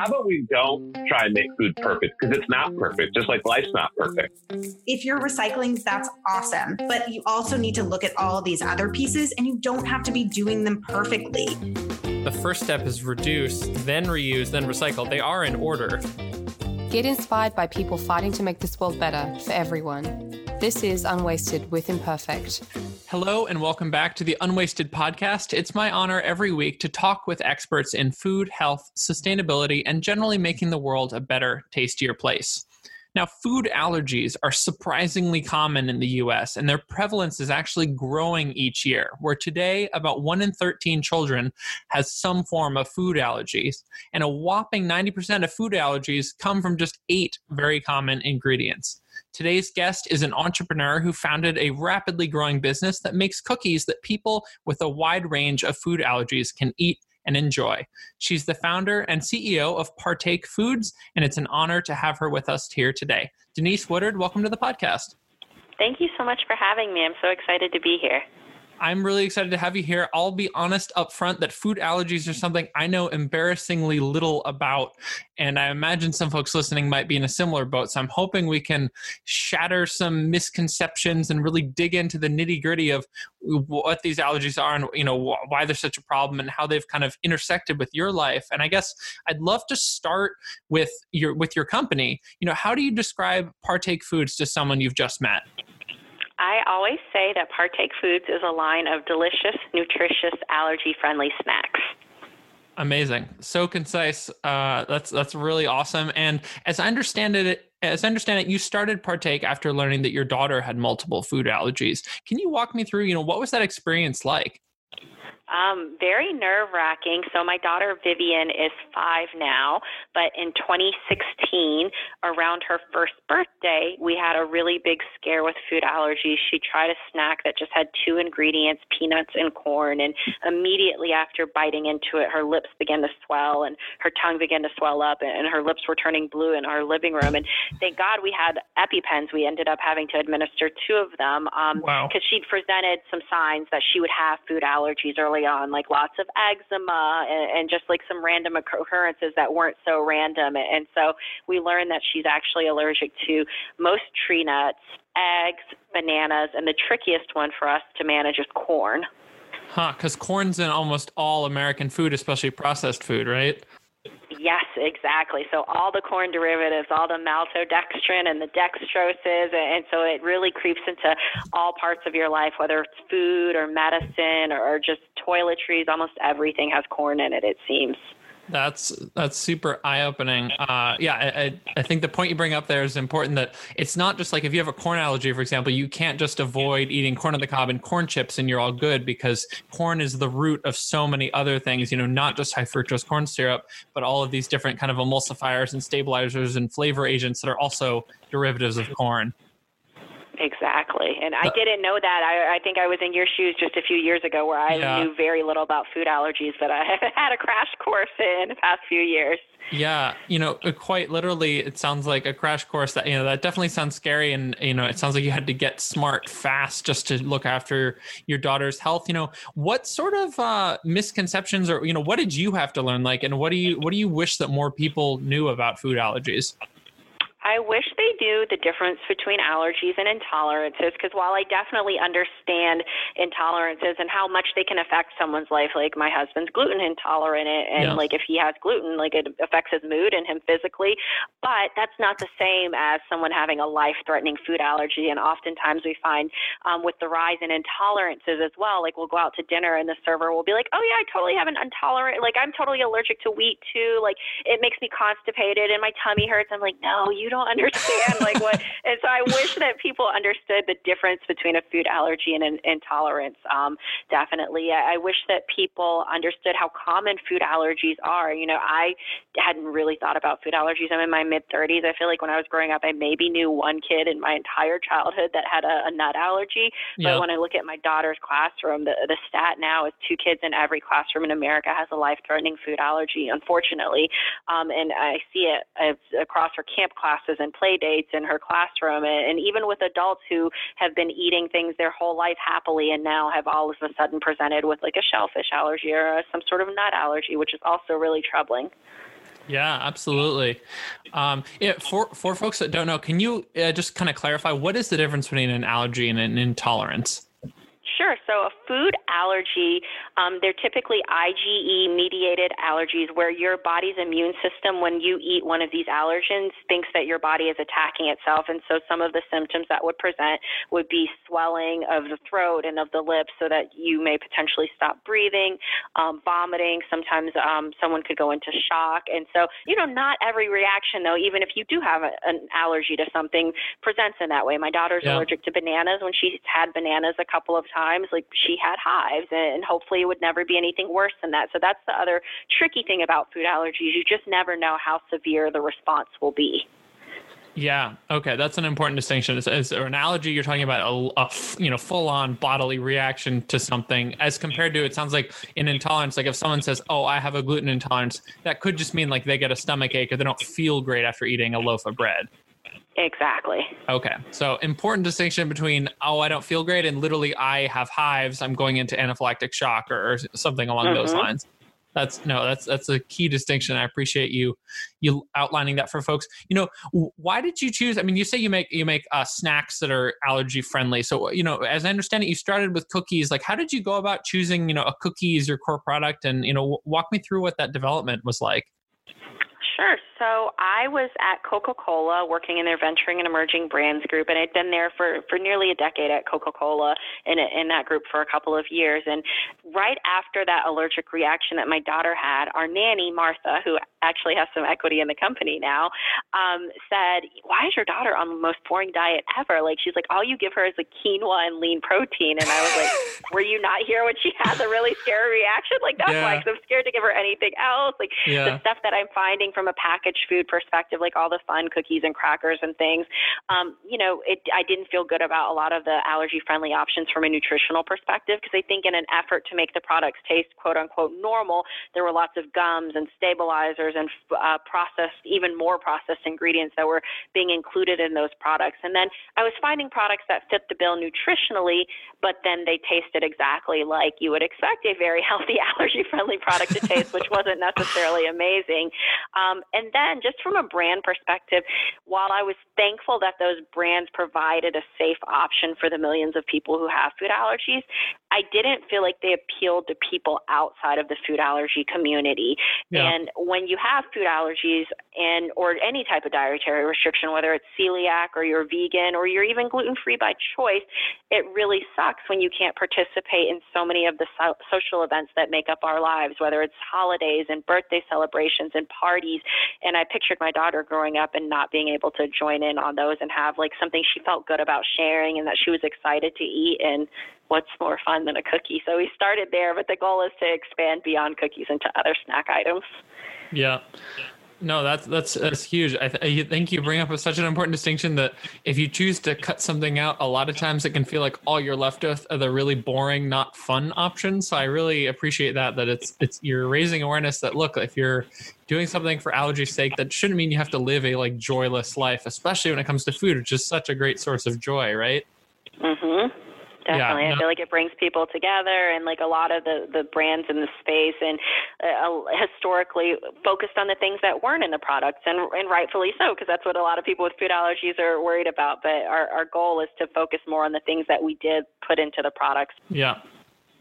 how about we don't try and make food perfect because it's not perfect, just like life's not perfect. If you're recycling, that's awesome. But you also need to look at all these other pieces and you don't have to be doing them perfectly. The first step is reduce, then reuse, then recycle. They are in order. Get inspired by people fighting to make this world better for everyone. This is Unwasted with Imperfect. Hello, and welcome back to the Unwasted podcast. It's my honor every week to talk with experts in food, health, sustainability, and generally making the world a better, tastier place. Now, food allergies are surprisingly common in the US, and their prevalence is actually growing each year, where today about 1 in 13 children has some form of food allergies, and a whopping 90% of food allergies come from just eight very common ingredients. Today's guest is an entrepreneur who founded a rapidly growing business that makes cookies that people with a wide range of food allergies can eat and enjoy. She's the founder and CEO of Partake Foods, and it's an honor to have her with us here today. Denise Woodard, welcome to the podcast. Thank you so much for having me. I'm so excited to be here. I'm really excited to have you here. I'll be honest up front that food allergies are something I know embarrassingly little about. And I imagine some folks listening might be in a similar boat. So I'm hoping we can shatter some misconceptions and really dig into the nitty gritty of what these allergies are and you know why they're such a problem and how they've kind of intersected with your life. And I guess I'd love to start with your with your company. You know, how do you describe Partake Foods to someone you've just met? I always say that Partake Foods is a line of delicious, nutritious, allergy friendly snacks. Amazing. So concise. Uh, that's that's really awesome. And as I understand it, as I understand it, you started Partake after learning that your daughter had multiple food allergies. Can you walk me through, you know, what was that experience like? Um, very nerve wracking. So, my daughter Vivian is five now, but in 2016, around her first birthday, we had a really big scare with food allergies. She tried a snack that just had two ingredients peanuts and corn, and immediately after biting into it, her lips began to swell and her tongue began to swell up, and her lips were turning blue in our living room. And thank God we had EpiPens. We ended up having to administer two of them because um, wow. she'd presented some signs that she would have food allergies early early on, like lots of eczema and, and just like some random occurrences that weren't so random. And so we learned that she's actually allergic to most tree nuts, eggs, bananas, and the trickiest one for us to manage is corn. Huh, because corn's in almost all American food, especially processed food, right? Yes, exactly. So all the corn derivatives, all the maltodextrin and the dextroses, and so it really creeps into all parts of your life, whether it's food or medicine or just toiletries. Almost everything has corn in it. It seems. That's that's super eye opening. Uh, yeah, I, I think the point you bring up there is important. That it's not just like if you have a corn allergy, for example, you can't just avoid eating corn on the cob and corn chips and you're all good because corn is the root of so many other things. You know, not just high fructose corn syrup, but all of these different kind of emulsifiers and stabilizers and flavor agents that are also derivatives of corn. Exactly. And I didn't know that. I, I think I was in your shoes just a few years ago where I yeah. knew very little about food allergies, but I have had a crash course in the past few years. Yeah, you know, uh, quite literally, it sounds like a crash course. That you know, that definitely sounds scary, and you know, it sounds like you had to get smart fast just to look after your daughter's health. You know, what sort of uh, misconceptions, or you know, what did you have to learn? Like, and what do you what do you wish that more people knew about food allergies? I wish they knew the difference between allergies and intolerances because while I definitely understand intolerances and how much they can affect someone's life, like my husband's gluten intolerant and yeah. like if he has gluten, like it affects his mood and him physically, but that's not the same as someone having a life threatening food allergy. And oftentimes we find um, with the rise in intolerances as well, like we'll go out to dinner and the server will be like, oh yeah, I totally have an intolerant, like I'm totally allergic to wheat too. Like it makes me constipated and my tummy hurts. I'm like, no, you don't understand like what. And so I wish that people understood the difference between a food allergy and an intolerance. Um, definitely, I, I wish that people understood how common food allergies are. You know, I hadn't really thought about food allergies. I'm in my mid 30s. I feel like when I was growing up, I maybe knew one kid in my entire childhood that had a, a nut allergy. But yep. when I look at my daughter's classroom, the the stat now is two kids in every classroom in America has a life-threatening food allergy. Unfortunately, um, and I see it across her camp class classes and play dates in her classroom, and even with adults who have been eating things their whole life happily and now have all of a sudden presented with like a shellfish allergy or some sort of nut allergy, which is also really troubling. Yeah, absolutely. Um, yeah, for for folks that don't know, can you uh, just kind of clarify what is the difference between an allergy and an intolerance? Sure. So a food allergy, um, they're typically IgE mediated allergies where your body's immune system, when you eat one of these allergens, thinks that your body is attacking itself. And so some of the symptoms that would present would be swelling of the throat and of the lips so that you may potentially stop breathing, um, vomiting. Sometimes um, someone could go into shock. And so, you know, not every reaction, though, even if you do have a, an allergy to something, presents in that way. My daughter's yeah. allergic to bananas. When she's had bananas a couple of times, times like she had hives and hopefully it would never be anything worse than that so that's the other tricky thing about food allergies you just never know how severe the response will be yeah. Okay. That's an important distinction. Is, an allergy you're talking about a, a you know full on bodily reaction to something, as compared to it sounds like an intolerance. Like if someone says, "Oh, I have a gluten intolerance," that could just mean like they get a stomach ache or they don't feel great after eating a loaf of bread. Exactly. Okay. So important distinction between oh I don't feel great and literally I have hives I'm going into anaphylactic shock or, or something along mm-hmm. those lines. That's no that's that's a key distinction. I appreciate you you outlining that for folks. You know why did you choose? I mean you say you make you make uh, snacks that are allergy friendly. So you know as I understand it you started with cookies. Like how did you go about choosing you know a cookie as your core product and you know walk me through what that development was like. Sure. So I was at Coca Cola working in their venturing and emerging brands group, and I'd been there for, for nearly a decade at Coca Cola in, in that group for a couple of years. And right after that allergic reaction that my daughter had, our nanny, Martha, who actually has some equity in the company now, um, said, Why is your daughter on the most boring diet ever? Like, she's like, All you give her is like quinoa and lean protein. And I was like, Were you not here when she had the really scary reaction? Like, that's yeah. why, because I'm scared to give her anything else. Like, yeah. the stuff that I'm finding from a packaged food perspective, like all the fun cookies and crackers and things, um, you know, it, I didn't feel good about a lot of the allergy friendly options from a nutritional perspective because I think in an effort to make the products taste quote unquote normal, there were lots of gums and stabilizers and uh, processed, even more processed ingredients that were being included in those products. And then I was finding products that fit the bill nutritionally, but then they tasted exactly like you would expect a very healthy allergy friendly product to taste, which wasn't necessarily amazing. Um, and then just from a brand perspective, while I was thankful that those brands provided a safe option for the millions of people who have food allergies, I didn't feel like they appealed to people outside of the food allergy community. Yeah. And when you have food allergies and or any type of dietary restriction, whether it's celiac or you're vegan or you're even gluten free by choice, it really sucks when you can't participate in so many of the so- social events that make up our lives, whether it's holidays and birthday celebrations and parties. And I pictured my daughter growing up and not being able to join in on those and have like something she felt good about sharing and that she was excited to eat and what's more fun than a cookie? So we started there, but the goal is to expand beyond cookies into other snack items. Yeah. No, that's that's that's huge. I, th- I, think you bring up such an important distinction that if you choose to cut something out, a lot of times it can feel like all you're left with are the really boring, not fun options. So I really appreciate that that it's it's you're raising awareness that look if you're doing something for allergy's sake, that shouldn't mean you have to live a like joyless life, especially when it comes to food, which is such a great source of joy, right? Mm-hmm definitely. Yeah, no. I feel like it brings people together, and like a lot of the the brands in the space, and uh, historically focused on the things that weren't in the products, and and rightfully so, because that's what a lot of people with food allergies are worried about. But our our goal is to focus more on the things that we did put into the products. Yeah,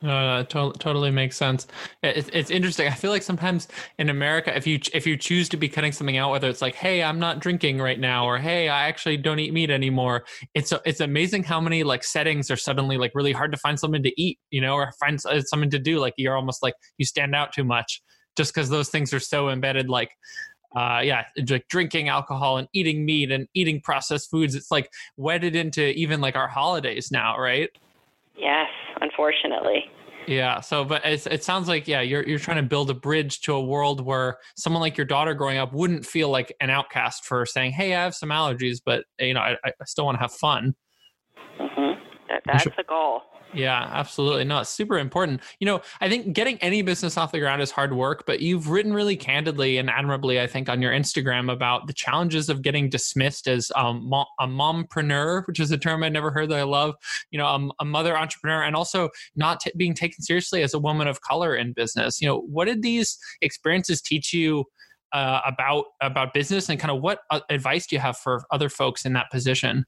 uh, to- totally makes sense. It's, it's interesting. I feel like sometimes in America, if you if you choose to be cutting something out, whether it's like, "Hey, I'm not drinking right now," or "Hey, I actually don't eat meat anymore," it's it's amazing how many like settings are suddenly like really hard to find something to eat, you know, or find something to do. Like you're almost like you stand out too much just because those things are so embedded. Like uh, yeah, like drinking alcohol and eating meat and eating processed foods. It's like wedded into even like our holidays now, right? Yes, unfortunately. Yeah. So, but it sounds like yeah, you're you're trying to build a bridge to a world where someone like your daughter growing up wouldn't feel like an outcast for saying, "Hey, I have some allergies, but you know, I, I still want to have fun." Mm-hmm. That, that's the goal. Yeah, absolutely. No, it's super important. You know, I think getting any business off the ground is hard work, but you've written really candidly and admirably, I think, on your Instagram about the challenges of getting dismissed as um, a mompreneur, which is a term I never heard that I love. You know, a, a mother entrepreneur, and also not t- being taken seriously as a woman of color in business. You know, what did these experiences teach you? uh, about about business and kind of what uh, advice do you have for other folks in that position?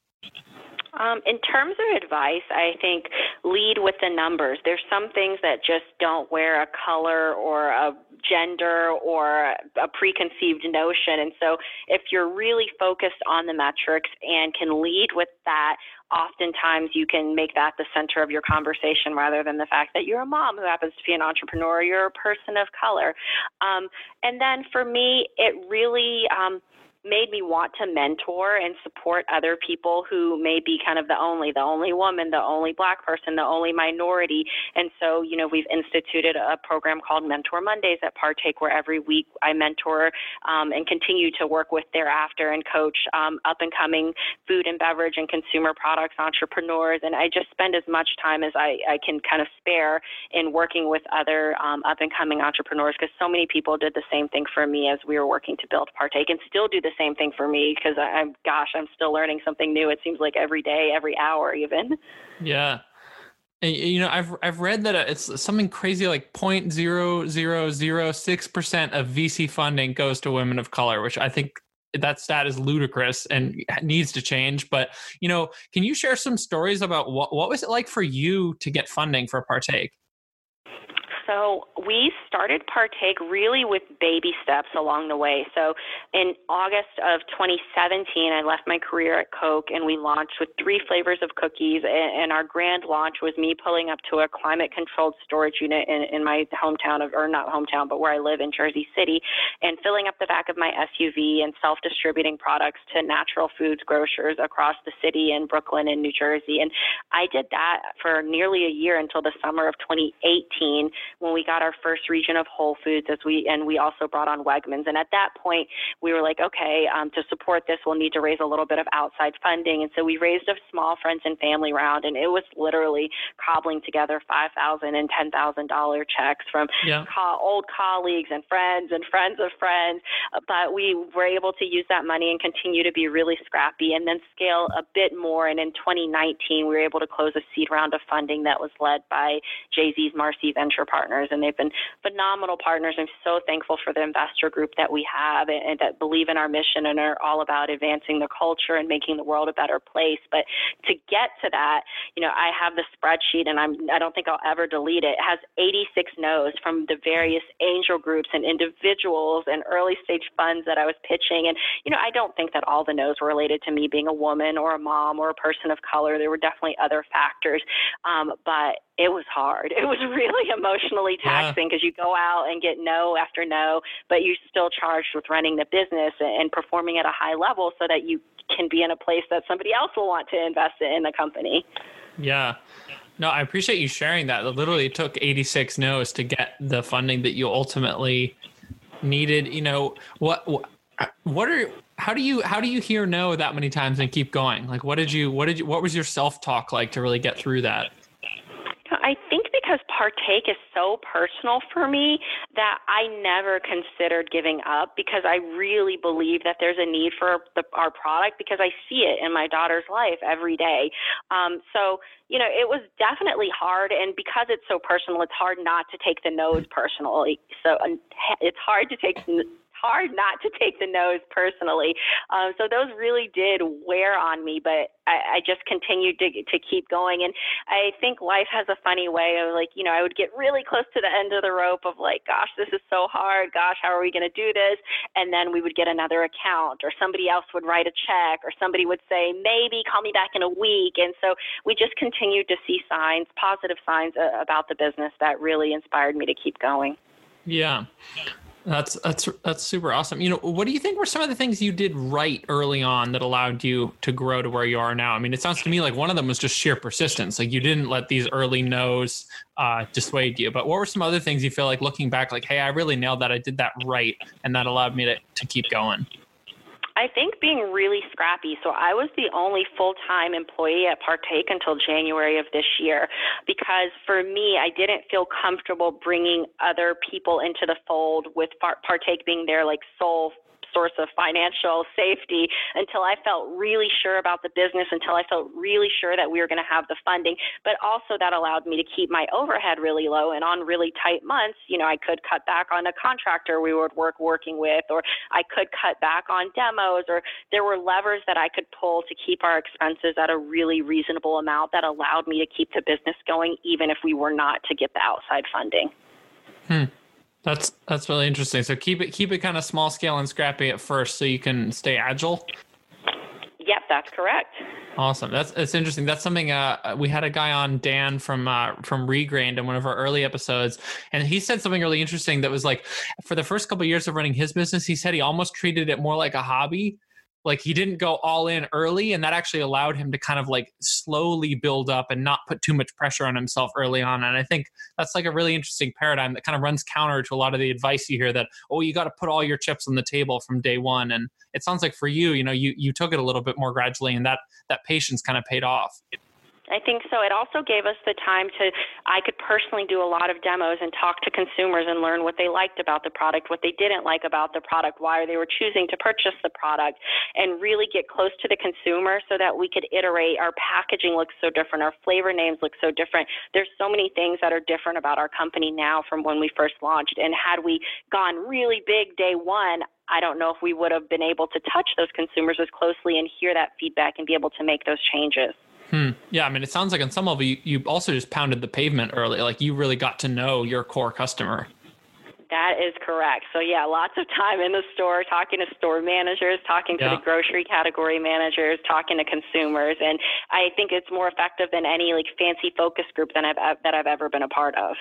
Um, in terms of advice, I think lead with the numbers. There's some things that just don't wear a color or a gender or a preconceived notion. And so if you're really focused on the metrics and can lead with that, oftentimes you can make that the center of your conversation rather than the fact that you're a mom who happens to be an entrepreneur or you're a person of color. Um, and then for me, it really, um, made me want to mentor and support other people who may be kind of the only, the only woman, the only black person, the only minority. And so, you know, we've instituted a program called Mentor Mondays at Partake, where every week I mentor um, and continue to work with thereafter and coach um, up and coming food and beverage and consumer products entrepreneurs. And I just spend as much time as I, I can kind of spare in working with other um, up and coming entrepreneurs because so many people did the same thing for me as we were working to build Partake and still do the the same thing for me because I'm, gosh, I'm still learning something new. It seems like every day, every hour, even. Yeah. Eh, and, you know, I've I've read that uh, it's something crazy like 0.0006 percent of VC funding goes to women of color, which I think that stat is ludicrous and needs to change. But you know, can you share some stories about what what was it like for you to get funding for Partake? So we started Partake really with baby steps along the way. So in August of 2017, I left my career at Coke and we launched with three flavors of cookies. And our grand launch was me pulling up to a climate controlled storage unit in, in my hometown of, or not hometown, but where I live in Jersey City and filling up the back of my SUV and self distributing products to natural foods grocers across the city in Brooklyn and New Jersey. And I did that for nearly a year until the summer of 2018 when we got our first region of Whole Foods as we and we also brought on Wegmans. And at that point, we were like, okay, um, to support this, we'll need to raise a little bit of outside funding. And so we raised a small friends and family round, and it was literally cobbling together five thousand and ten thousand dollar checks from yeah. co- old colleagues and friends and friends of friends. But we were able to use that money and continue to be really scrappy, and then scale a bit more. And in 2019, we were able to close a seed round of funding that was led by Jay Z's Marcy Venture Partners partners, and they've been phenomenal partners. I'm so thankful for the investor group that we have and, and that believe in our mission and are all about advancing the culture and making the world a better place. But to get to that, you know, I have the spreadsheet, and I'm I don't think I'll ever delete it. It has 86 no's from the various angel groups and individuals and early stage funds that I was pitching. And you know, I don't think that all the no's were related to me being a woman or a mom or a person of color. There were definitely other factors, um, but it was hard. It was really emotionally taxing because yeah. you go out and get no after no, but you're still charged with running the business and performing at a high level so that you can be in a place that somebody else will want to invest in the company. Yeah. No, I appreciate you sharing that. It literally took 86 no's to get the funding that you ultimately needed. You know, what what are how do you how do you hear no that many times and keep going? Like what did you what did you what was your self-talk like to really get through that? Because partake is so personal for me that I never considered giving up because I really believe that there's a need for the, our product because I see it in my daughter's life every day. Um, so, you know, it was definitely hard. And because it's so personal, it's hard not to take the no's personally. So it's hard to take hard not to take the no's personally. Um, so those really did wear on me, but I, I just continued to, to keep going. And I think life has a funny way of like, you know, I would get really close to the end of the rope of like, gosh, this is so hard. Gosh, how are we going to do this? And then we would get another account or somebody else would write a check or somebody would say, maybe call me back in a week. And so we just continued to see signs, positive signs uh, about the business that really inspired me to keep going. Yeah. That's that's that's super awesome. You know, what do you think were some of the things you did right early on that allowed you to grow to where you are now? I mean, it sounds to me like one of them was just sheer persistence. Like you didn't let these early no's uh, dissuade you. But what were some other things you feel like looking back, like, hey, I really nailed that. I did that right, and that allowed me to to keep going. I think being really scrappy. So I was the only full time employee at Partake until January of this year because for me, I didn't feel comfortable bringing other people into the fold with Partake being their like sole source of financial safety until I felt really sure about the business, until I felt really sure that we were going to have the funding. But also that allowed me to keep my overhead really low. And on really tight months, you know, I could cut back on a contractor we would work working with, or I could cut back on demos, or there were levers that I could pull to keep our expenses at a really reasonable amount that allowed me to keep the business going, even if we were not to get the outside funding. Hmm. That's that's really interesting. So keep it keep it kind of small scale and scrappy at first, so you can stay agile. Yep, that's correct. Awesome. That's that's interesting. That's something uh, we had a guy on Dan from uh, from Regrained in one of our early episodes, and he said something really interesting that was like, for the first couple of years of running his business, he said he almost treated it more like a hobby like he didn't go all in early and that actually allowed him to kind of like slowly build up and not put too much pressure on himself early on and i think that's like a really interesting paradigm that kind of runs counter to a lot of the advice you hear that oh you got to put all your chips on the table from day one and it sounds like for you you know you you took it a little bit more gradually and that that patience kind of paid off I think so. It also gave us the time to, I could personally do a lot of demos and talk to consumers and learn what they liked about the product, what they didn't like about the product, why they were choosing to purchase the product, and really get close to the consumer so that we could iterate. Our packaging looks so different, our flavor names look so different. There's so many things that are different about our company now from when we first launched. And had we gone really big day one, I don't know if we would have been able to touch those consumers as closely and hear that feedback and be able to make those changes. Hmm. Yeah, I mean, it sounds like on some level you, you also just pounded the pavement early. Like you really got to know your core customer. That is correct. So yeah, lots of time in the store talking to store managers, talking to yeah. the grocery category managers, talking to consumers, and I think it's more effective than any like fancy focus group that I've that I've ever been a part of.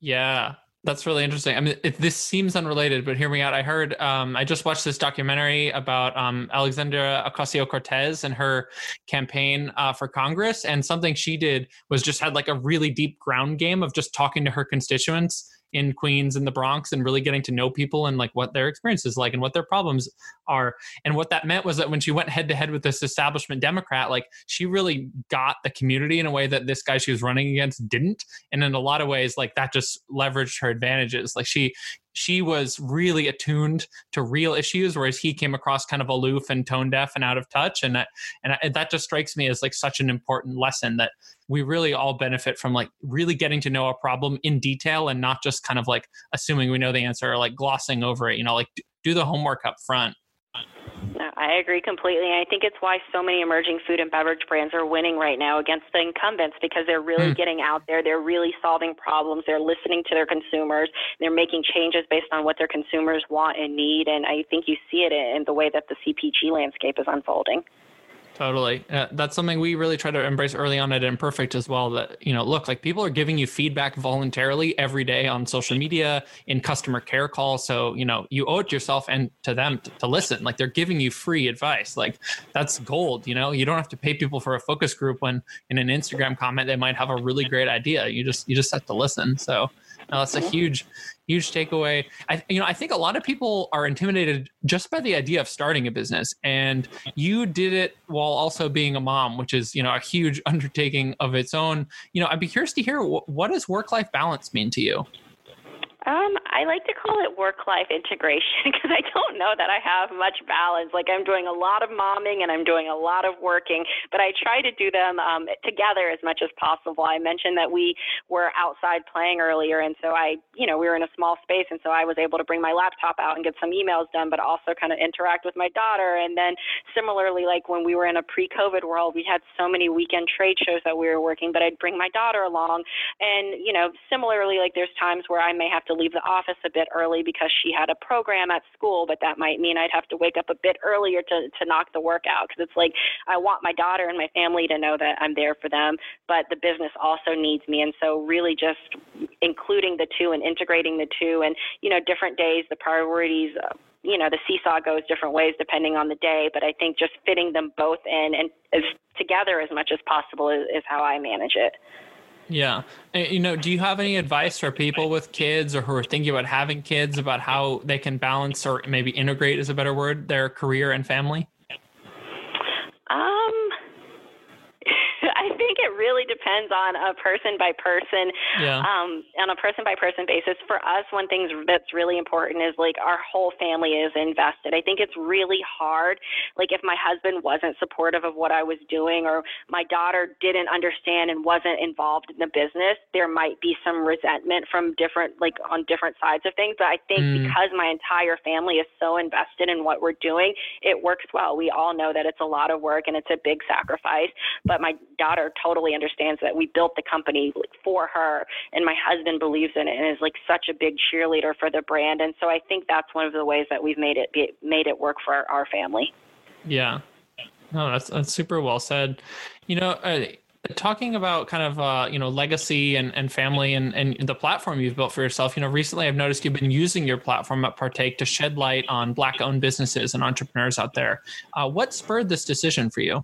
Yeah, that's really interesting. I mean, if this seems unrelated, but hear me out. I heard, um, I just watched this documentary about um, Alexandria Ocasio Cortez and her campaign uh, for Congress. And something she did was just had like a really deep ground game of just talking to her constituents in Queens and the Bronx and really getting to know people and like what their experience is like and what their problems are. And what that meant was that when she went head to head with this establishment Democrat, like she really got the community in a way that this guy she was running against didn't. And in a lot of ways, like that just leveraged her advantages. Like she she was really attuned to real issues, whereas he came across kind of aloof and tone deaf and out of touch. And that, and that just strikes me as like such an important lesson that we really all benefit from like really getting to know a problem in detail and not just kind of like assuming we know the answer or like glossing over it. You know, like do the homework up front. I agree completely. And I think it's why so many emerging food and beverage brands are winning right now against the incumbents because they're really mm. getting out there. They're really solving problems. They're listening to their consumers. They're making changes based on what their consumers want and need. And I think you see it in the way that the CPG landscape is unfolding. Totally. Uh, that's something we really try to embrace early on at Imperfect as well. That, you know, look, like people are giving you feedback voluntarily every day on social media, in customer care calls. So, you know, you owe it yourself and to them to, to listen. Like they're giving you free advice. Like that's gold, you know, you don't have to pay people for a focus group when in an Instagram comment they might have a really great idea. You just, you just have to listen. So, no, that's a huge, huge takeaway. I, you know, I think a lot of people are intimidated just by the idea of starting a business, and you did it while also being a mom, which is you know a huge undertaking of its own. You know, I'd be curious to hear what, what does work life balance mean to you. Um, I like to call it work life integration because I don't know that I have much balance. Like I'm doing a lot of momming and I'm doing a lot of working, but I try to do them um, together as much as possible. I mentioned that we were outside playing earlier, and so I, you know, we were in a small space, and so I was able to bring my laptop out and get some emails done, but also kind of interact with my daughter. And then similarly, like when we were in a pre-COVID world, we had so many weekend trade shows that we were working, but I'd bring my daughter along, and you know, similarly, like there's times where I may have to leave the office a bit early because she had a program at school, but that might mean I'd have to wake up a bit earlier to, to knock the work out because it's like I want my daughter and my family to know that I'm there for them, but the business also needs me. And so, really, just including the two and integrating the two, and you know, different days, the priorities. Uh, you know the seesaw goes different ways depending on the day but i think just fitting them both in and as together as much as possible is, is how i manage it yeah. You know, do you have any advice for people with kids or who are thinking about having kids about how they can balance or maybe integrate is a better word, their career and family? Um, I think it really depends on a person by person, yeah. um, on a person by person basis. For us, one thing that's really important is like our whole family is invested. I think it's really hard. Like if my husband wasn't supportive of what I was doing, or my daughter didn't understand and wasn't involved in the business, there might be some resentment from different, like on different sides of things. But I think mm. because my entire family is so invested in what we're doing, it works well. We all know that it's a lot of work and it's a big sacrifice. But my daughter totally understands that we built the company for her, and my husband believes in it and is like such a big cheerleader for the brand. And so I think that's one of the ways that we've made it be, made it work for our, our family. Yeah. No, that's that's super well said. You know, uh, talking about kind of uh, you know legacy and, and family and, and the platform you've built for yourself you know recently i've noticed you've been using your platform at partake to shed light on black owned businesses and entrepreneurs out there uh, what spurred this decision for you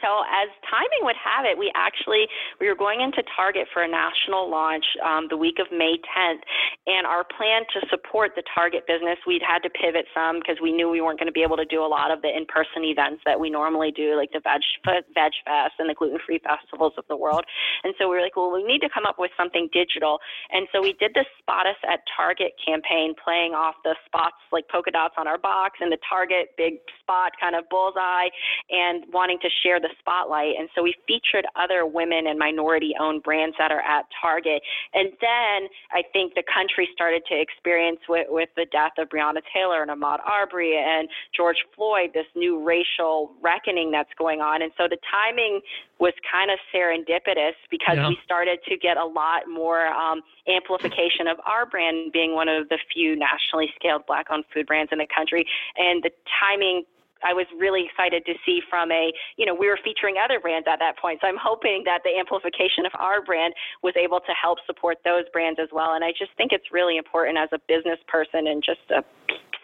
so as timing would have it, we actually we were going into Target for a national launch um, the week of May 10th, and our plan to support the Target business, we'd had to pivot some because we knew we weren't going to be able to do a lot of the in-person events that we normally do, like the Veg Veg Fest and the gluten-free festivals of the world. And so we were like, well, we need to come up with something digital. And so we did the Spot Us at Target campaign, playing off the spots like polka dots on our box and the Target big spot kind of bullseye, and wanting to share the the spotlight. And so we featured other women and minority owned brands that are at Target. And then I think the country started to experience with, with the death of Breonna Taylor and Ahmaud Arbery and George Floyd, this new racial reckoning that's going on. And so the timing was kind of serendipitous because yeah. we started to get a lot more um, amplification of our brand being one of the few nationally scaled black owned food brands in the country. And the timing I was really excited to see from a, you know, we were featuring other brands at that point. So I'm hoping that the amplification of our brand was able to help support those brands as well. And I just think it's really important as a business person and just a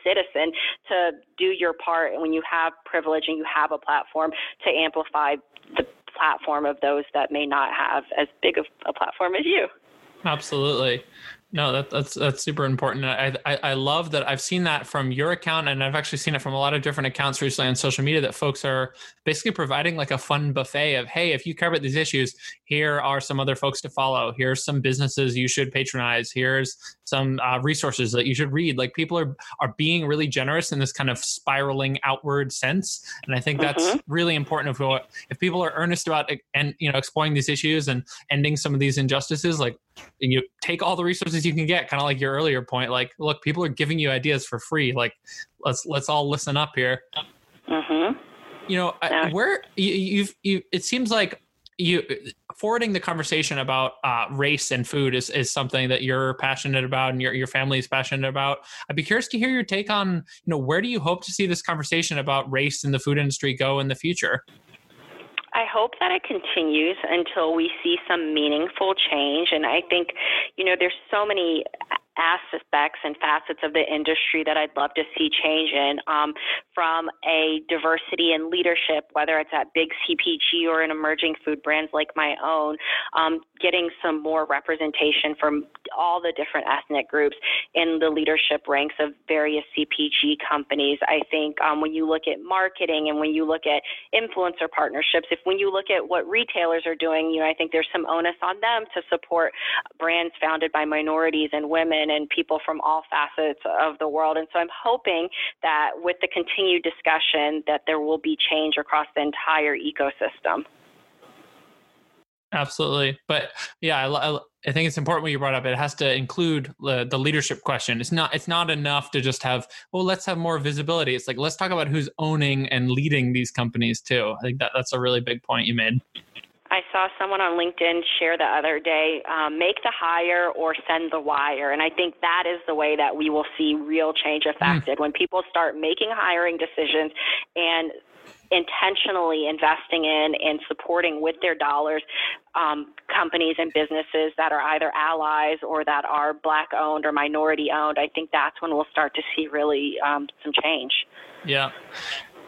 citizen to do your part when you have privilege and you have a platform to amplify the platform of those that may not have as big of a platform as you. Absolutely. No, that, that's that's super important. I, I, I love that I've seen that from your account, and I've actually seen it from a lot of different accounts recently on social media. That folks are basically providing like a fun buffet of, hey, if you care about these issues, here are some other folks to follow. Here's some businesses you should patronize. Here's some uh, resources that you should read. Like people are are being really generous in this kind of spiraling outward sense, and I think that's mm-hmm. really important. If if people are earnest about and you know exploring these issues and ending some of these injustices, like you take all the resources you can get kind of like your earlier point like look people are giving you ideas for free like let's let's all listen up here mm-hmm. you know yeah. where you, you've you it seems like you forwarding the conversation about uh, race and food is, is something that you're passionate about and your, your family is passionate about i'd be curious to hear your take on you know where do you hope to see this conversation about race in the food industry go in the future I hope that it continues until we see some meaningful change. And I think, you know, there's so many aspects and facets of the industry that I'd love to see change in um, from a diversity and leadership, whether it's at big CPG or in emerging food brands like my own, um, getting some more representation from all the different ethnic groups in the leadership ranks of various CPG companies. I think um, when you look at marketing and when you look at influencer partnerships, if when you look at what retailers are doing, you know, I think there's some onus on them to support brands founded by minorities and women women and people from all facets of the world. And so I'm hoping that with the continued discussion that there will be change across the entire ecosystem. Absolutely. But yeah, I, I, think it's important what you brought up. It has to include the, the leadership question. It's not it's not enough to just have, well, let's have more visibility. It's like let's talk about who's owning and leading these companies too. I think that that's a really big point you made. I saw someone on LinkedIn share the other day um, make the hire or send the wire. And I think that is the way that we will see real change affected mm. when people start making hiring decisions and intentionally investing in and supporting with their dollars um, companies and businesses that are either allies or that are black owned or minority owned. I think that's when we'll start to see really um, some change. Yeah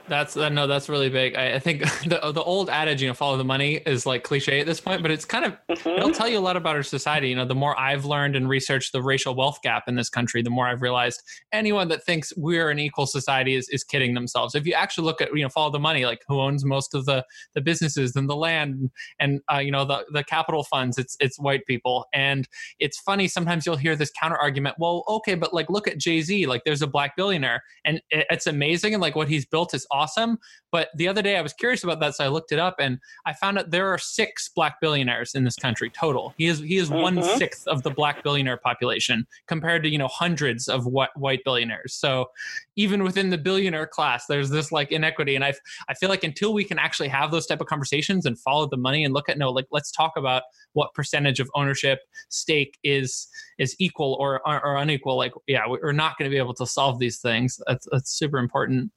That's uh, no, that's really big. I, I, think the the old adage, you know, follow the money is like cliche at this point, but it's kind of mm-hmm. it'll tell you a lot about our society. You know, the more I've learned and researched the racial wealth gap in this country, the more I've realized anyone that thinks we're an equal society is, is kidding themselves. If you actually look at you know follow the money, like who owns most of the the businesses and the land and uh, you know the the capital funds, it's it's white people. And it's funny sometimes you'll hear this counter argument. Well, okay, but like look at Jay Z, like there's a black billionaire, and it's amazing, and like what he's built is awesome. But the other day I was curious about that, so I looked it up and I found out there are six black billionaires in this country total. He is he is mm-hmm. one sixth of the black billionaire population compared to you know hundreds of what white billionaires. So even within the billionaire class, there's this like inequity, and I I feel like until we can actually have those type of conversations and follow the money and look at no like let's talk about what percentage of ownership stake is is equal or or, or unequal. Like yeah, we're not going to be able to solve these things. That's that's super important.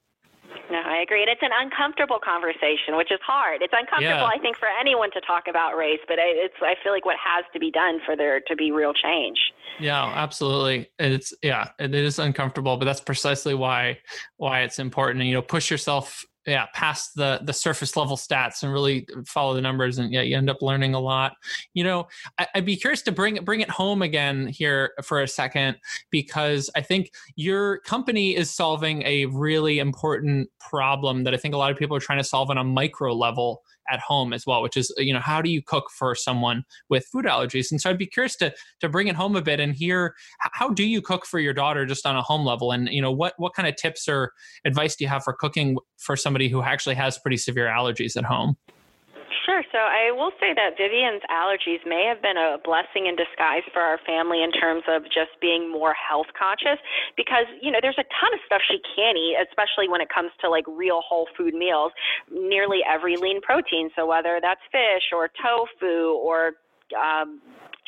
I agree. And it's an uncomfortable conversation, which is hard. It's uncomfortable, yeah. I think, for anyone to talk about race, but it's I feel like what has to be done for there to be real change. Yeah, absolutely. It's yeah, it is uncomfortable, but that's precisely why why it's important. And you know, push yourself yeah past the the surface level stats and really follow the numbers and yeah you end up learning a lot. You know I, would be curious to bring bring it home again here for a second because i think your company is solving a really important problem that i think a lot of people are trying to solve on a micro level at home as well, which is you know how do you cook for someone with food allergies? And so I'd be curious to to bring it home a bit and hear how do you cook for your daughter just on a home level, and you know what what kind of tips or advice do you have for cooking for somebody who actually has pretty severe allergies at home? Sure. So I will say that Vivian's allergies may have been a blessing in disguise for our family in terms of just being more health conscious because, you know, there's a ton of stuff she can eat, especially when it comes to like real whole food meals, nearly every lean protein. So whether that's fish or tofu or um,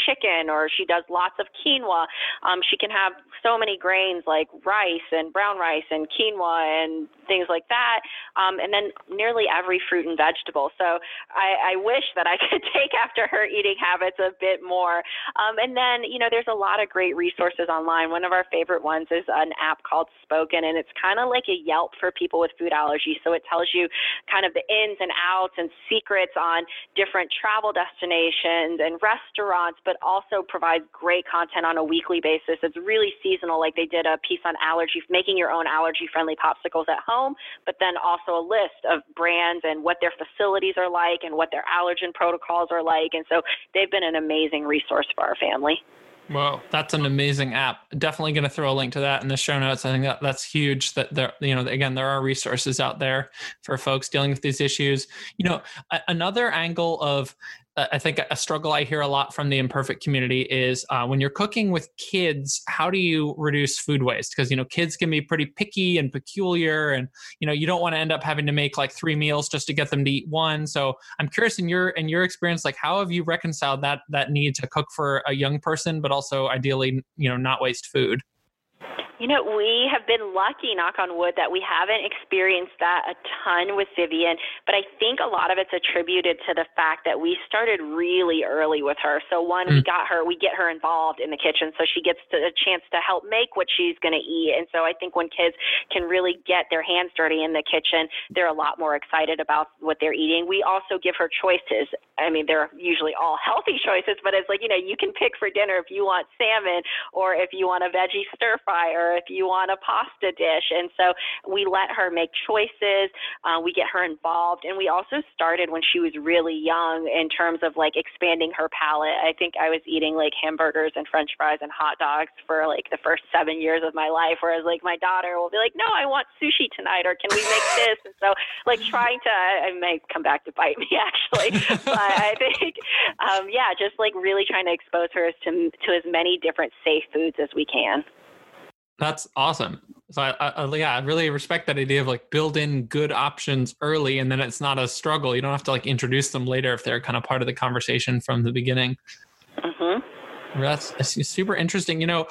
chicken or she does lots of quinoa. Um, she can have so many grains like rice and brown rice and quinoa and things like that. Um, and then nearly every fruit and vegetable. So I, I wish that I could take after her eating habits a bit more. Um, and then, you know, there's a lot of great resources online. One of our favorite ones is an app called Spokin, and it's kind of like a Yelp for people with food allergies. So it tells you kind of the ins and outs and secrets on different travel destinations and restaurants, but also provides great content on a weekly basis. It's really seasonal, like they did a piece on allergy, making your own allergy friendly popsicles at home, but then also a list of brands and what their facilities are like and what their allergen protocols are like. And so they've been an amazing resource for our family. Well, that's an amazing app. Definitely going to throw a link to that in the show notes. I think that that's huge. That there, you know, again, there are resources out there for folks dealing with these issues. You know, another angle of I think a struggle I hear a lot from the imperfect community is uh, when you're cooking with kids, how do you reduce food waste? Because you know kids can be pretty picky and peculiar, and you know you don't want to end up having to make like three meals just to get them to eat one. So I'm curious in your in your experience, like how have you reconciled that that need to cook for a young person, but also ideally you know not waste food? You know, we have been lucky, knock on wood, that we haven't experienced that a ton with Vivian, but I think a lot of it's attributed to the fact that we started really early with her. So one, mm. we got her, we get her involved in the kitchen so she gets to, a chance to help make what she's going to eat. And so I think when kids can really get their hands dirty in the kitchen, they're a lot more excited about what they're eating. We also give her choices. I mean, they're usually all healthy choices, but it's like, you know, you can pick for dinner if you want salmon or if you want a veggie stir fry or if you want a pasta dish. And so we let her make choices. Uh, we get her involved. And we also started when she was really young in terms of like expanding her palate. I think I was eating like hamburgers and french fries and hot dogs for like the first seven years of my life. Whereas like my daughter will be like, no, I want sushi tonight or can we make this? And so like trying to, I may come back to bite me actually, but I think, um, yeah, just like really trying to expose her to, to as many different safe foods as we can. That's awesome. So I, I, yeah, I really respect that idea of like build in good options early, and then it's not a struggle. You don't have to like introduce them later if they're kind of part of the conversation from the beginning. Mm-hmm. That's, that's super interesting. You know,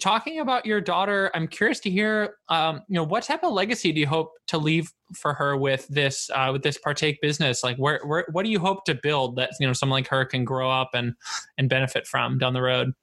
talking about your daughter, I'm curious to hear, um, you know, what type of legacy do you hope to leave for her with this uh, with this partake business? Like, where, where what do you hope to build that you know someone like her can grow up and and benefit from down the road?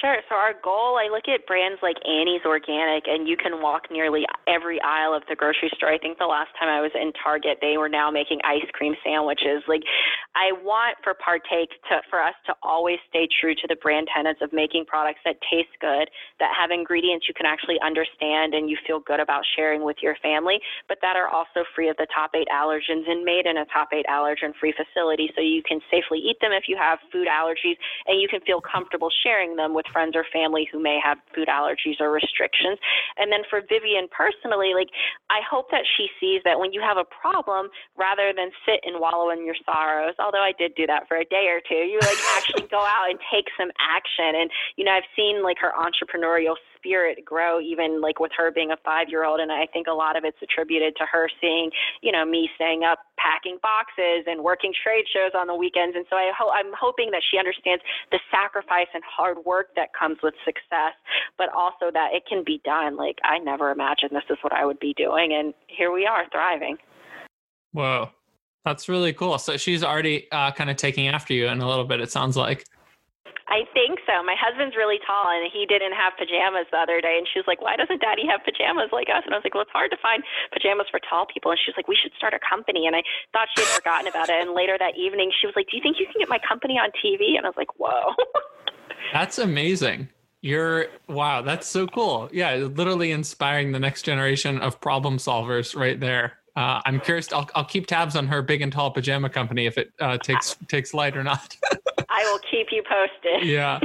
Sure. So our goal, I look at brands like Annie's Organic, and you can walk nearly every aisle of the grocery store. I think the last time I was in Target, they were now making ice cream sandwiches. Like, I want for partake to for us to always stay true to the brand tenets of making products that taste good, that have ingredients you can actually understand and you feel good about sharing with your family, but that are also free of the top eight allergens and made in a top eight allergen-free facility, so you can safely eat them if you have food allergies, and you can feel comfortable sharing them with friends or family who may have food allergies or restrictions. And then for Vivian personally, like I hope that she sees that when you have a problem, rather than sit and wallow in your sorrows, although I did do that for a day or two, you like actually go out and take some action. And you know, I've seen like her entrepreneurial spirit grow even like with her being a five year old and i think a lot of it's attributed to her seeing you know me staying up packing boxes and working trade shows on the weekends and so I ho- i'm hoping that she understands the sacrifice and hard work that comes with success but also that it can be done. Like i never imagined this is what i would be doing and here we are thriving. Whoa. That's really cool. So she's already uh, kind of taking after you in a little bit it sounds like I think so. My husband's really tall, and he didn't have pajamas the other day. And she was like, "Why doesn't Daddy have pajamas like us?" And I was like, "Well, it's hard to find pajamas for tall people." And she was like, "We should start a company." And I thought she had forgotten about it. And later that evening, she was like, "Do you think you can get my company on TV?" And I was like, "Whoa." That's amazing. You're wow, that's so cool. Yeah, literally inspiring the next generation of problem solvers right there. Uh, I'm curious. I'll, I'll keep tabs on her big and tall pajama company if it uh, takes takes light or not. I will keep you posted. Yeah.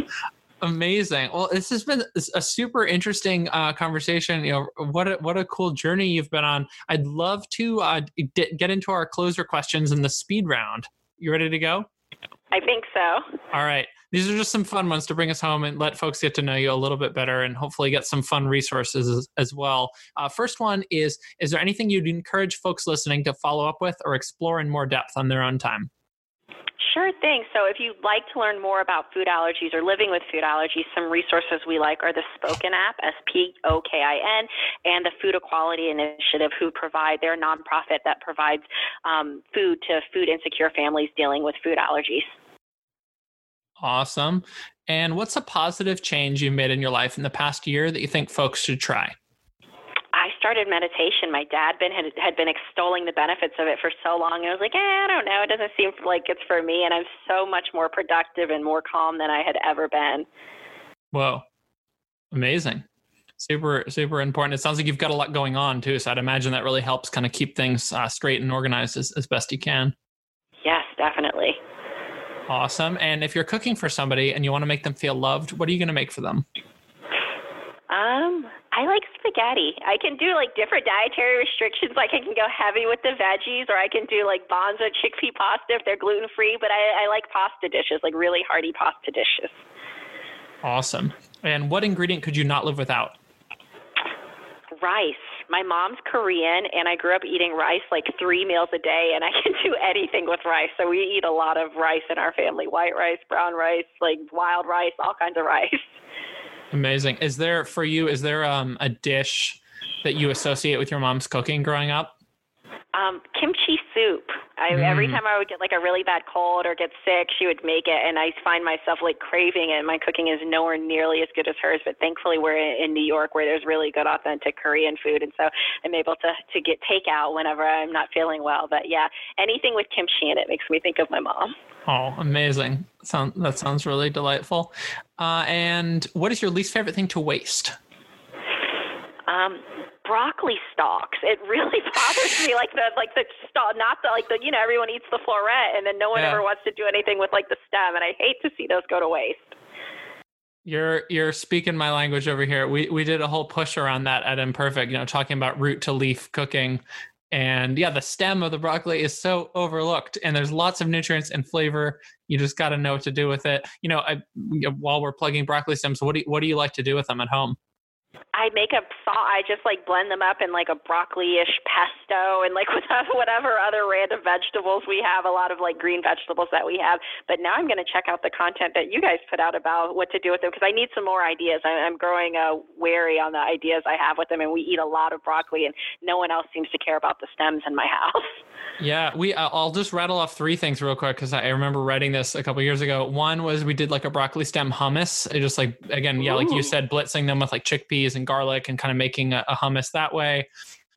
Amazing. Well, this has been a super interesting uh, conversation. You know, what a, what a cool journey you've been on. I'd love to uh, get into our closer questions in the speed round. You ready to go? I think so. All right. These are just some fun ones to bring us home and let folks get to know you a little bit better and hopefully get some fun resources as, as well. Uh, first one is Is there anything you'd encourage folks listening to follow up with or explore in more depth on their own time? Sure thing. So, if you'd like to learn more about food allergies or living with food allergies, some resources we like are the Spokin app, S P O K I N, and the Food Equality Initiative, who provide, they're a nonprofit that provides um, food to food insecure families dealing with food allergies. Awesome. And what's a positive change you made in your life in the past year that you think folks should try? I started meditation. My dad been had, had been extolling the benefits of it for so long. and I was like, eh, I don't know. It doesn't seem like it's for me. And I'm so much more productive and more calm than I had ever been. Whoa, amazing! Super, super important. It sounds like you've got a lot going on too. So I'd imagine that really helps kind of keep things uh, straight and organized as, as best you can. Yes, definitely. Awesome. And if you're cooking for somebody and you want to make them feel loved, what are you going to make for them? Um, I like spaghetti. I can do like different dietary restrictions. Like I can go heavy with the veggies, or I can do like Banza chickpea pasta if they're gluten free. But I, I like pasta dishes, like really hearty pasta dishes. Awesome. And what ingredient could you not live without? Rice. My mom's Korean, and I grew up eating rice like three meals a day, and I can do anything with rice. So we eat a lot of rice in our family white rice, brown rice, like wild rice, all kinds of rice. Amazing. Is there, for you, is there um, a dish that you associate with your mom's cooking growing up? Um, kimchi soup. I, mm. Every time I would get like a really bad cold or get sick, she would make it, and I find myself like craving it. My cooking is nowhere nearly as good as hers, but thankfully we're in New York where there's really good authentic Korean food, and so I'm able to to get takeout whenever I'm not feeling well. But yeah, anything with kimchi in it makes me think of my mom. Oh, amazing! Sound that sounds really delightful. Uh, and what is your least favorite thing to waste? Um, broccoli stalks. It really bothers me, like the like the stalk, not the like the you know everyone eats the floret, and then no one yeah. ever wants to do anything with like the stem, and I hate to see those go to waste. You're you're speaking my language over here. We we did a whole push around that at Imperfect, you know, talking about root to leaf cooking. And yeah, the stem of the broccoli is so overlooked, and there's lots of nutrients and flavor. You just got to know what to do with it. You know, I, while we're plugging broccoli stems, what do you, what do you like to do with them at home? I make a sauce. I just like blend them up in like a broccoli-ish pesto and like whatever other random vegetables we have. A lot of like green vegetables that we have. But now I'm going to check out the content that you guys put out about what to do with them because I need some more ideas. I'm growing uh, wary on the ideas I have with them, and we eat a lot of broccoli, and no one else seems to care about the stems in my house. Yeah, we. I'll just rattle off three things real quick because I remember writing this a couple years ago. One was we did like a broccoli stem hummus. It just like again, yeah, like you said, blitzing them with like chickpeas and garlic and kind of making a, a hummus that way.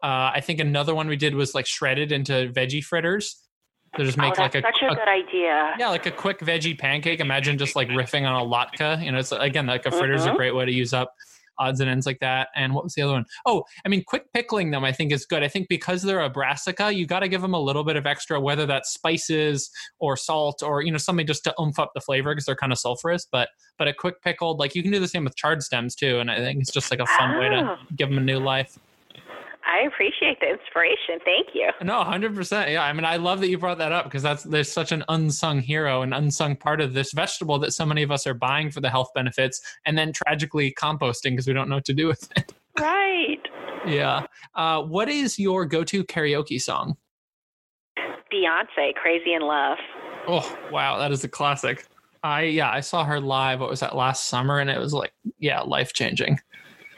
Uh, I think another one we did was like shredded into veggie fritters. So just make oh, like a such a, a, good idea. Yeah, like a quick veggie pancake. Imagine just like riffing on a latke. You know, it's again like a fritter is mm-hmm. a great way to use up odds and ends like that. And what was the other one? Oh, I mean, quick pickling them, I think is good. I think because they're a brassica, you got to give them a little bit of extra, whether that's spices or salt or, you know, something just to oomph up the flavor because they're kind of sulfurous. But, but a quick pickled, like you can do the same with charred stems too. And I think it's just like a fun oh. way to oh. give them a new life. I appreciate the inspiration. Thank you. No, hundred percent. Yeah, I mean, I love that you brought that up because that's there's such an unsung hero, an unsung part of this vegetable that so many of us are buying for the health benefits and then tragically composting because we don't know what to do with it. Right. yeah. Uh, what is your go-to karaoke song? Beyonce, "Crazy in Love." Oh wow, that is a classic. I yeah, I saw her live. What was that last summer? And it was like yeah, life changing.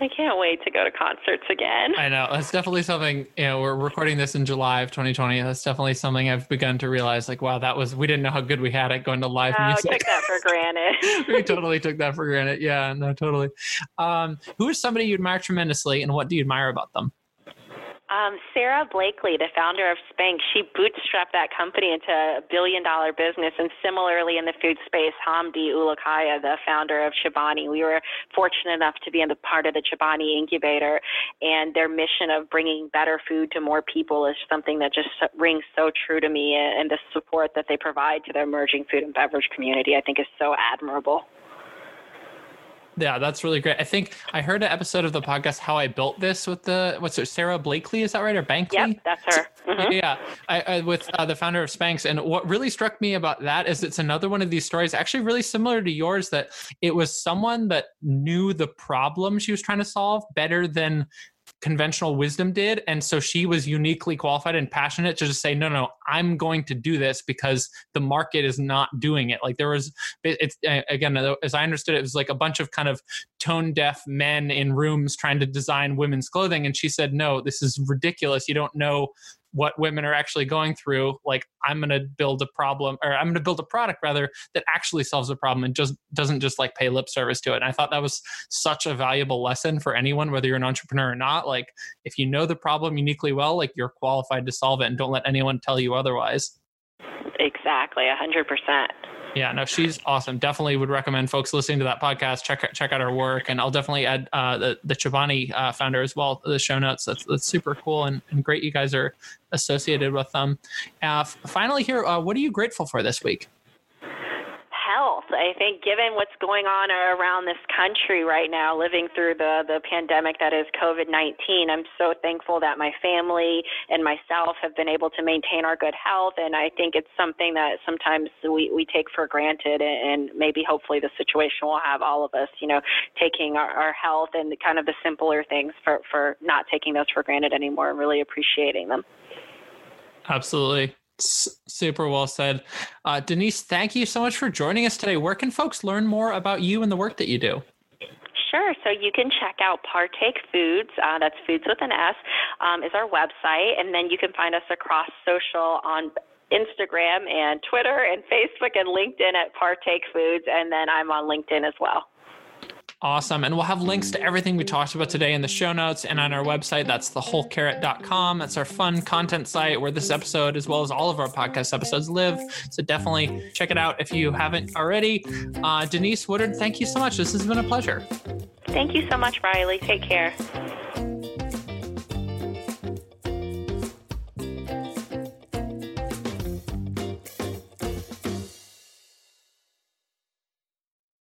I can't wait to go to concerts again. I know. That's definitely something, you know, we're recording this in July of 2020. That's definitely something I've begun to realize like, wow, that was, we didn't know how good we had at going to live no, music. took that for granted. we totally took that for granted. Yeah, no, totally. Um, who is somebody you admire tremendously and what do you admire about them? Um, Sara Blakely, the founder of Spanx, she bootstrapped that company into a billion dollar business. And similarly in the food space, Hamdi Ulukaya, the founder of Chobani, we were fortunate enough to be in the part of the Chobani incubator. And their mission of bringing better food to more people is something that just rings so true to me. And the support that they provide to the emerging food and beverage community, I think, is so admirable. Yeah, that's really great. I think I heard an episode of the podcast how I built this with the what's it, Sara Blakely, is that right, or Bankley? Yep, that's her. Mm-hmm. Yeah, I, I, with uh, the founder of Spanx, and what really struck me about that is it's another one of these stories, actually really similar to yours, that it was someone that knew the problem she was trying to solve better than conventional wisdom did. And so she was uniquely qualified and passionate to just say, no, no, I'm going to do this because the market is not doing it. Like there was, it's again, as I understood it, it was like a bunch of kind of tone deaf men in rooms trying to design women's clothing. And she said, no, this is ridiculous. You don't know what women are actually going through like i'm going to build a problem or i'm going to build a product rather that actually solves a problem and just doesn't just like pay lip service to it. And i thought that was such a valuable lesson for anyone whether you're an entrepreneur or not. Like if you know the problem uniquely well like you're qualified to solve it and don't let anyone tell you otherwise. Exactly 100% yeah, no, she's awesome. Definitely would recommend folks listening to that podcast check check out her work, and I'll definitely add uh, the the Chobani uh, founder as well the show notes. That's that's super cool and, and great. You guys are associated with them. Uh, finally, here, uh, what are you grateful for this week? Health. I think given what's going on around this country right now, living through the, the pandemic that is COVID 19, I'm so thankful that my family and myself have been able to maintain our good health. And I think it's something that sometimes we, we take for granted. And maybe hopefully the situation will have all of us, you know, taking our, our health and kind of the simpler things for, for not taking those for granted anymore and really appreciating them. Absolutely. Super well said. Uh, Denise, thank you so much for joining us today. Where can folks learn more about you and the work that you do? Sure. So you can check out Partake Foods. Uh, that's Foods with an S. Um, is our website, and then you can find us across social on Instagram and Twitter and Facebook and LinkedIn at Partake Foods, and then I'm on LinkedIn as well. Awesome. And we'll have links to everything we talked about today in the show notes and on our website. That's thewholecarrot.com. That's our fun content site where this episode, as well as all of our podcast episodes, live. So definitely check it out if you haven't already. Uh, Denise Woodard, thank you so much. This has been a pleasure. Thank you so much, Riley. Take care.